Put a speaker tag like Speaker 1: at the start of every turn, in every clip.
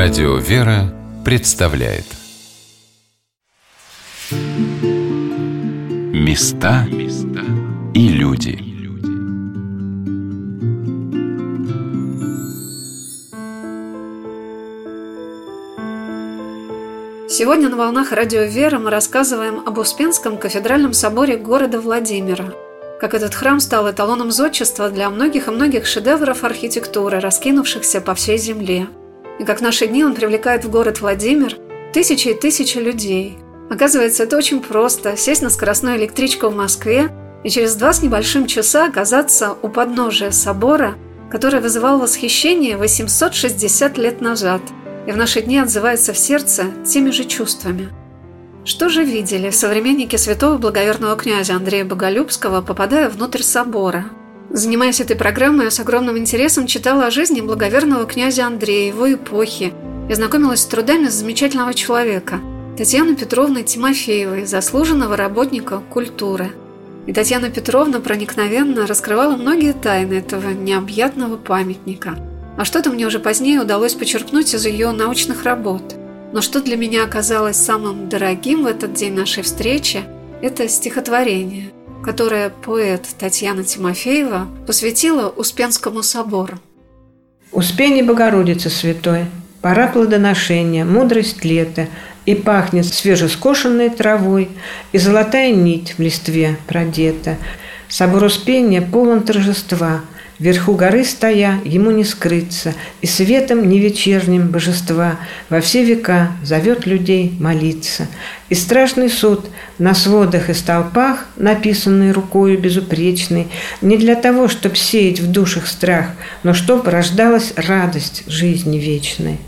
Speaker 1: Радио «Вера» представляет Места и люди
Speaker 2: Сегодня на волнах радио «Вера» мы рассказываем об Успенском кафедральном соборе города Владимира. Как этот храм стал эталоном зодчества для многих и многих шедевров архитектуры, раскинувшихся по всей земле. И как в наши дни он привлекает в город Владимир тысячи и тысячи людей. Оказывается, это очень просто – сесть на скоростную электричку в Москве и через два с небольшим часа оказаться у подножия собора, который вызывал восхищение 860 лет назад – и в наши дни отзывается в сердце теми же чувствами. Что же видели современники святого благоверного князя Андрея Боголюбского, попадая внутрь собора? Занимаясь этой программой, я с огромным интересом читала о жизни благоверного князя Андрея, его эпохи, и знакомилась с трудами замечательного человека – Татьяны Петровны Тимофеевой, заслуженного работника культуры. И Татьяна Петровна проникновенно раскрывала многие тайны этого необъятного памятника – а что-то мне уже позднее удалось почерпнуть из ее научных работ. Но что для меня оказалось самым дорогим в этот день нашей встречи, это стихотворение, которое поэт Татьяна Тимофеева посвятила Успенскому собору.
Speaker 3: «Успение Богородицы Святой, пора плодоношения, мудрость лета, и пахнет свежескошенной травой, и золотая нить в листве продета. Собор Успения полон торжества – Вверху горы стоя, ему не скрыться, И светом не вечерним божества Во все века зовет людей молиться. И страшный суд на сводах и столпах, Написанный рукою безупречной, Не для того, чтоб сеять в душах страх, Но чтоб рождалась радость жизни вечной.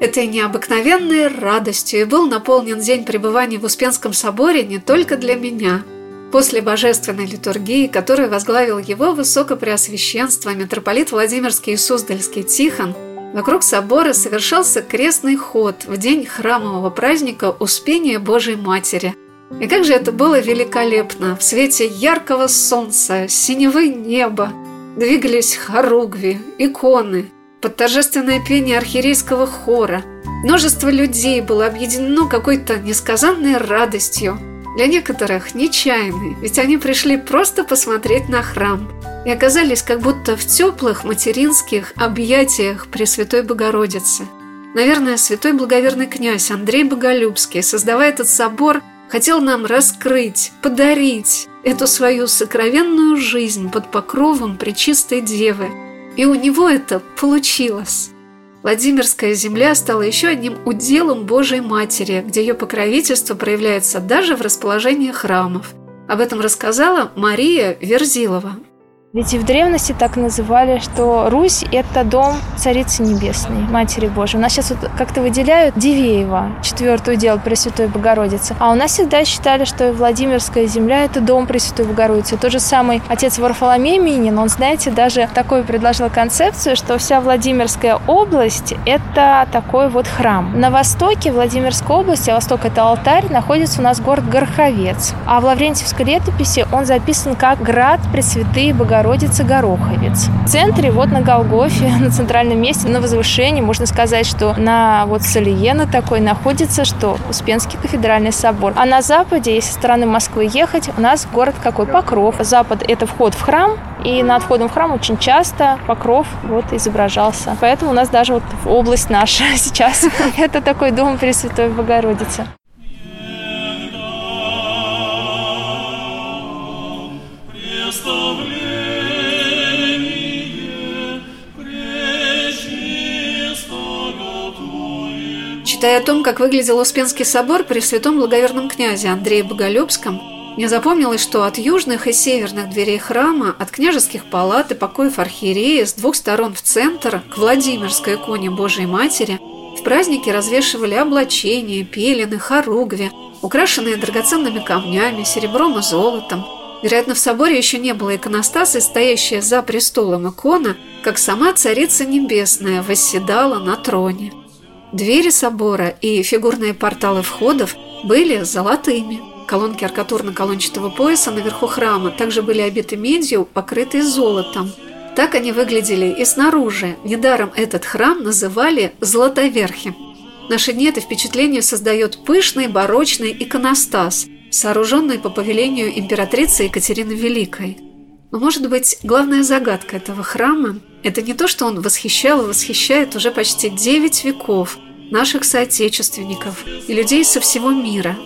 Speaker 2: Этой необыкновенной радостью и был наполнен день пребывания в Успенском соборе не только для меня – После божественной литургии, которую возглавил его высокопреосвященство митрополит Владимирский и Суздальский Тихон, вокруг собора совершался крестный ход в день храмового праздника Успения Божией Матери. И как же это было великолепно! В свете яркого солнца, синевы неба двигались хоругви, иконы, под торжественное пение архиерейского хора. Множество людей было объединено какой-то несказанной радостью – для некоторых нечаянный, ведь они пришли просто посмотреть на храм и оказались как будто в теплых материнских объятиях Пресвятой Богородицы. Наверное, святой благоверный князь Андрей Боголюбский, создавая этот собор, хотел нам раскрыть, подарить эту свою сокровенную жизнь под покровом Пречистой Девы. И у него это получилось. Владимирская земля стала еще одним уделом Божией Матери, где ее покровительство проявляется даже в расположении храмов. Об этом рассказала Мария Верзилова.
Speaker 4: Ведь и в древности так называли, что Русь – это дом Царицы Небесной, Матери Божией. У нас сейчас вот как-то выделяют Дивеева, четвертую дело Пресвятой Богородицы. А у нас всегда считали, что Владимирская земля – это дом Пресвятой Богородицы. Тот же самый отец Варфоломей Минин, он, знаете, даже такой предложил концепцию, что вся Владимирская область – это такой вот храм. На востоке Владимирской области, а восток – это алтарь, находится у нас город Горховец. А в Лаврентьевской летописи он записан как «Град Пресвятые Богородицы Богородицы Гороховец. В центре, вот на Голгофе, на центральном месте, на возвышении, можно сказать, что на вот Салиена такой находится, что Успенский кафедральный собор. А на западе, если со стороны Москвы ехать, у нас город какой? Покров. Запад – это вход в храм, и над входом в храм очень часто покров вот изображался. Поэтому у нас даже вот область наша сейчас – это такой дом Пресвятой Богородицы.
Speaker 2: Читая о том, как выглядел Успенский собор при святом благоверном князе Андрее Боголюбском, мне запомнилось, что от южных и северных дверей храма, от княжеских палат и покоев архиерея с двух сторон в центр, к Владимирской иконе Божией Матери, в праздники развешивали облачения, пелены, хоругви, украшенные драгоценными камнями, серебром и золотом. Вероятно, в соборе еще не было иконостаса, стоящая за престолом икона, как сама Царица Небесная восседала на троне. Двери собора и фигурные порталы входов были золотыми. Колонки аркатурно-колончатого пояса наверху храма также были обиты медью, покрытые золотом. Так они выглядели и снаружи. Недаром этот храм называли «Златоверхи». В наши дни это впечатление создает пышный барочный иконостас, сооруженный по повелению императрицы Екатерины Великой. Но, может быть, главная загадка этого храма – это не то, что он восхищал и восхищает уже почти девять веков наших соотечественников и людей со всего мира.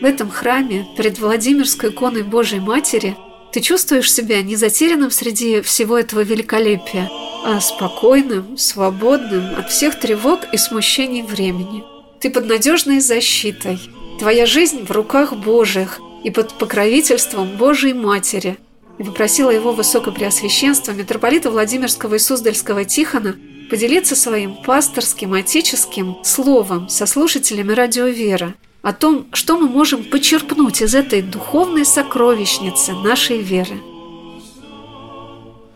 Speaker 2: В этом храме, перед Владимирской иконой Божьей Матери, ты чувствуешь себя не затерянным среди всего этого великолепия, а спокойным, свободным от всех тревог и смущений времени. Ты под надежной защитой. Твоя жизнь в руках Божьих и под покровительством Божьей Матери. И попросила его высокопреосвященство митрополита Владимирского и Суздальского Тихона поделиться своим пасторским, отеческим словом со слушателями радио «Вера», о том, что мы можем почерпнуть из этой духовной сокровищницы нашей веры.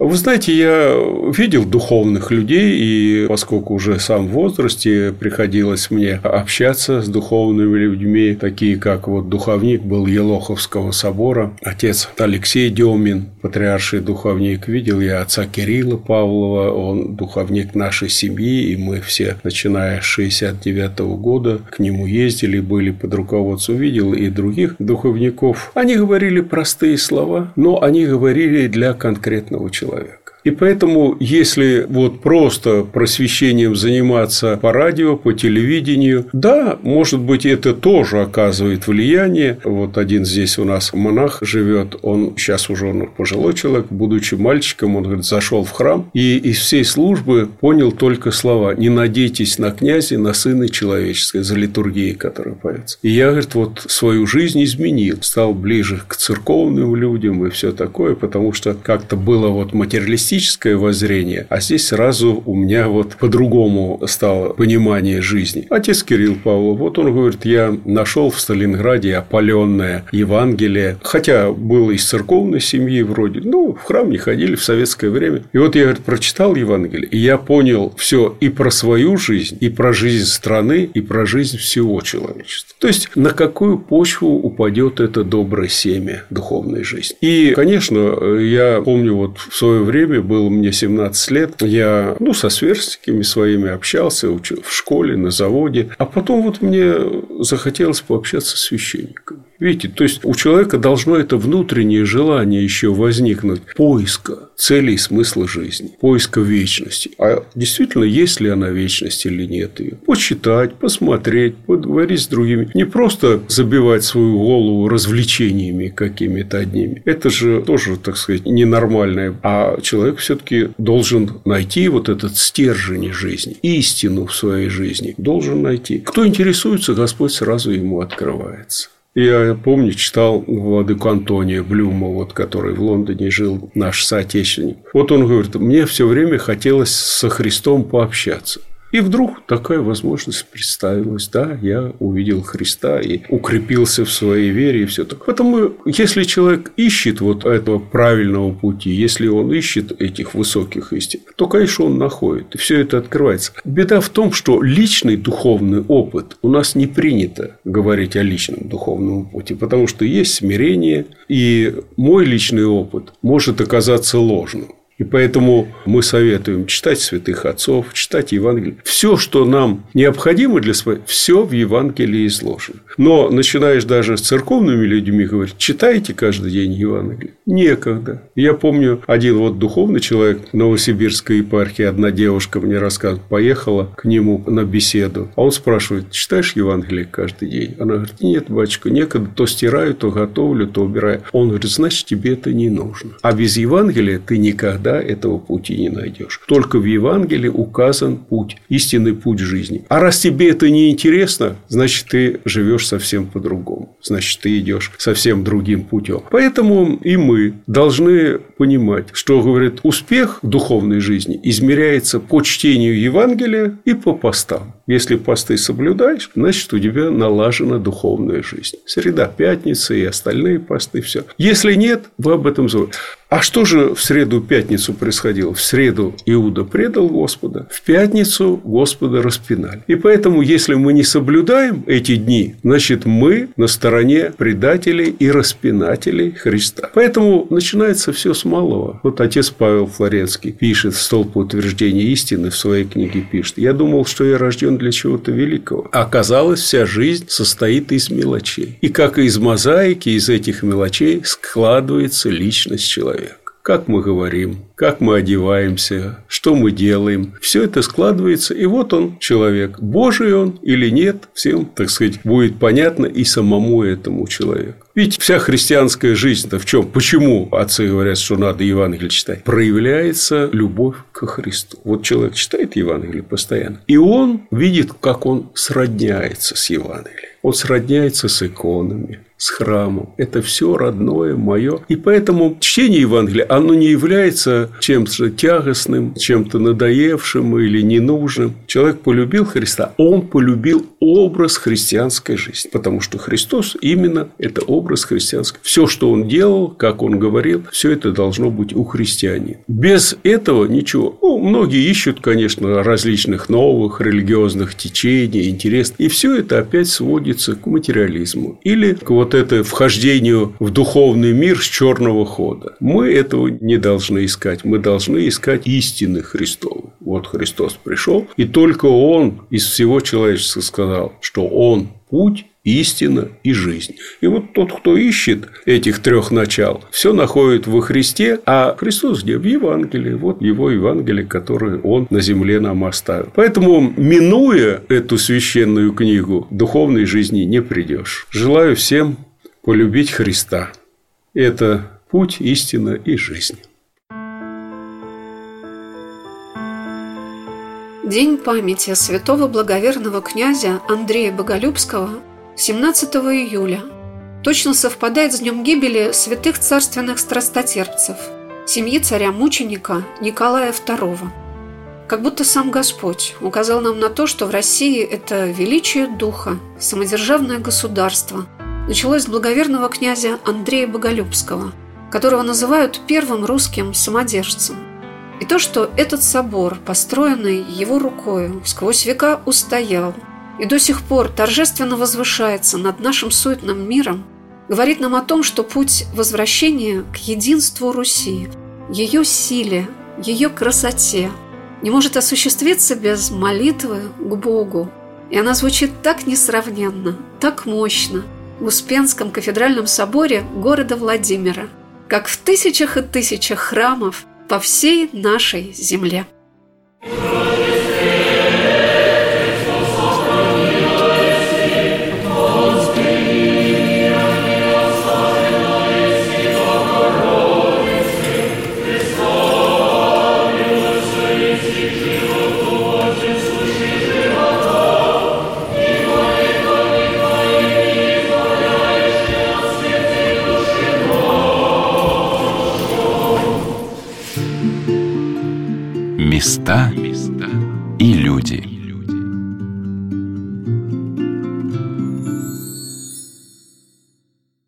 Speaker 5: Вы знаете, я видел духовных людей, и поскольку уже сам в возрасте приходилось мне общаться с духовными людьми, такие как вот духовник был Елоховского собора, отец Алексей Демин, патриарший духовник, видел я отца Кирилла Павлова, он духовник нашей семьи, и мы все, начиная с 69 года, к нему ездили, были под руководством, видел и других духовников. Они говорили простые слова, но они говорили для конкретного человека человека. И поэтому, если вот просто просвещением заниматься по радио, по телевидению, да, может быть, это тоже оказывает влияние. Вот один здесь у нас монах живет, он сейчас уже он пожилой человек, будучи мальчиком, он говорит, зашел в храм и из всей службы понял только слова «Не надейтесь на князя, на сына человеческого», за литургией, которая поется. И я, говорит, вот свою жизнь изменил, стал ближе к церковным людям и все такое, потому что как-то было вот материалистическое материалистическое воззрение, а здесь сразу у меня вот по-другому стало понимание жизни. Отец Кирилл Павлов, вот он говорит, я нашел в Сталинграде опаленное Евангелие, хотя был из церковной семьи вроде, ну, в храм не ходили в советское время. И вот я, говорит, прочитал Евангелие, и я понял все и про свою жизнь, и про жизнь страны, и про жизнь всего человечества. То есть, на какую почву упадет это доброе семя духовной жизни. И, конечно, я помню вот в свое время было мне 17 лет, я ну, со сверстниками своими общался учил в школе, на заводе. А потом вот мне захотелось пообщаться с священниками. Видите, то есть у человека должно это внутреннее желание еще возникнуть поиска целей и смысла жизни, поиска вечности. А действительно, есть ли она вечность или нет ее? Почитать, посмотреть, поговорить с другими. Не просто забивать свою голову развлечениями какими-то одними. Это же тоже, так сказать, ненормальное. А человек все-таки должен найти вот этот стержень жизни, истину в своей жизни. Должен найти. Кто интересуется, Господь сразу ему открывается. Я помню, читал владыку Антония Блюма, вот, который в Лондоне жил, наш соотечественник. Вот он говорит, мне все время хотелось со Христом пообщаться. И вдруг такая возможность представилась. Да, я увидел Христа и укрепился в своей вере и все так. Поэтому, если человек ищет вот этого правильного пути, если он ищет этих высоких истин, то, конечно, он находит. И все это открывается. Беда в том, что личный духовный опыт у нас не принято говорить о личном духовном пути, потому что есть смирение, и мой личный опыт может оказаться ложным. И поэтому мы советуем читать святых отцов, читать Евангелие. Все, что нам необходимо для своей, все в Евангелии изложено. Но начинаешь даже с церковными людьми говорить, читайте каждый день Евангелие. Некогда. Я помню, один вот духовный человек Новосибирской епархии, одна девушка мне рассказывает, поехала к нему на беседу. А он спрашивает, читаешь Евангелие каждый день? Она говорит, нет, батюшка, некогда. То стираю, то готовлю, то убираю. Он говорит, значит, тебе это не нужно. А без Евангелия ты никогда никогда этого пути не найдешь. Только в Евангелии указан путь, истинный путь жизни. А раз тебе это не интересно, значит, ты живешь совсем по-другому. Значит, ты идешь совсем другим путем. Поэтому и мы должны понимать, что, говорит, успех в духовной жизни измеряется по чтению Евангелия и по постам. Если посты соблюдаешь, значит, у тебя налажена духовная жизнь. Среда, пятница и остальные посты, все. Если нет, вы об этом забудете. А что же в среду, пятницу происходило? В среду Иуда предал Господа, в пятницу Господа распинали. И поэтому, если мы не соблюдаем эти дни, значит, мы на стороне предателей и распинателей Христа. Поэтому начинается все с малого. Вот отец Павел Флоренский пишет столб утверждения истины в своей книге пишет. Я думал, что я рожден для чего-то великого. А оказалось, вся жизнь состоит из мелочей. И как из мозаики, из этих мелочей складывается личность человека как мы говорим, как мы одеваемся, что мы делаем. Все это складывается, и вот он человек. Божий он или нет, всем, так сказать, будет понятно и самому этому человеку. Ведь вся христианская жизнь-то в чем? Почему отцы говорят, что надо Евангелие читать? Проявляется любовь к Христу. Вот человек читает Евангелие постоянно, и он видит, как он сродняется с Евангелием. Он сродняется с иконами, с храмом. Это все родное, мое. И поэтому чтение Евангелия, оно не является чем-то тягостным, чем-то надоевшим или ненужным. Человек полюбил Христа, он полюбил образ христианской жизни. Потому что Христос именно это образ христианской. Все, что он делал, как он говорил, все это должно быть у христиане. Без этого ничего. Ну, многие ищут, конечно, различных новых религиозных течений, интересов. И все это опять сводится к материализму. Или к вот вот это вхождению в духовный мир с черного хода. Мы этого не должны искать. Мы должны искать истины Христовы. Вот Христос пришел, и только Он из всего человечества сказал, что Он путь, истина и жизнь. И вот тот, кто ищет этих трех начал, все находит во Христе, а Христос где? В Евангелии. Вот его Евангелие, которое он на земле нам оставил. Поэтому, минуя эту священную книгу, духовной жизни не придешь. Желаю всем полюбить Христа. Это путь, истина и жизнь.
Speaker 2: День памяти святого благоверного князя Андрея Боголюбского 17 июля точно совпадает с днем гибели святых царственных страстотерпцев, семьи царя-мученика Николая II. Как будто сам Господь указал нам на то, что в России это величие духа, самодержавное государство – началось с благоверного князя Андрея Боголюбского, которого называют первым русским самодержцем. И то, что этот собор, построенный его рукою, сквозь века устоял и до сих пор торжественно возвышается над нашим суетным миром, говорит нам о том, что путь возвращения к единству Руси, ее силе, ее красоте не может осуществиться без молитвы к Богу. И она звучит так несравненно, так мощно – в Успенском кафедральном соборе города Владимира, как в тысячах и тысячах храмов по всей нашей земле.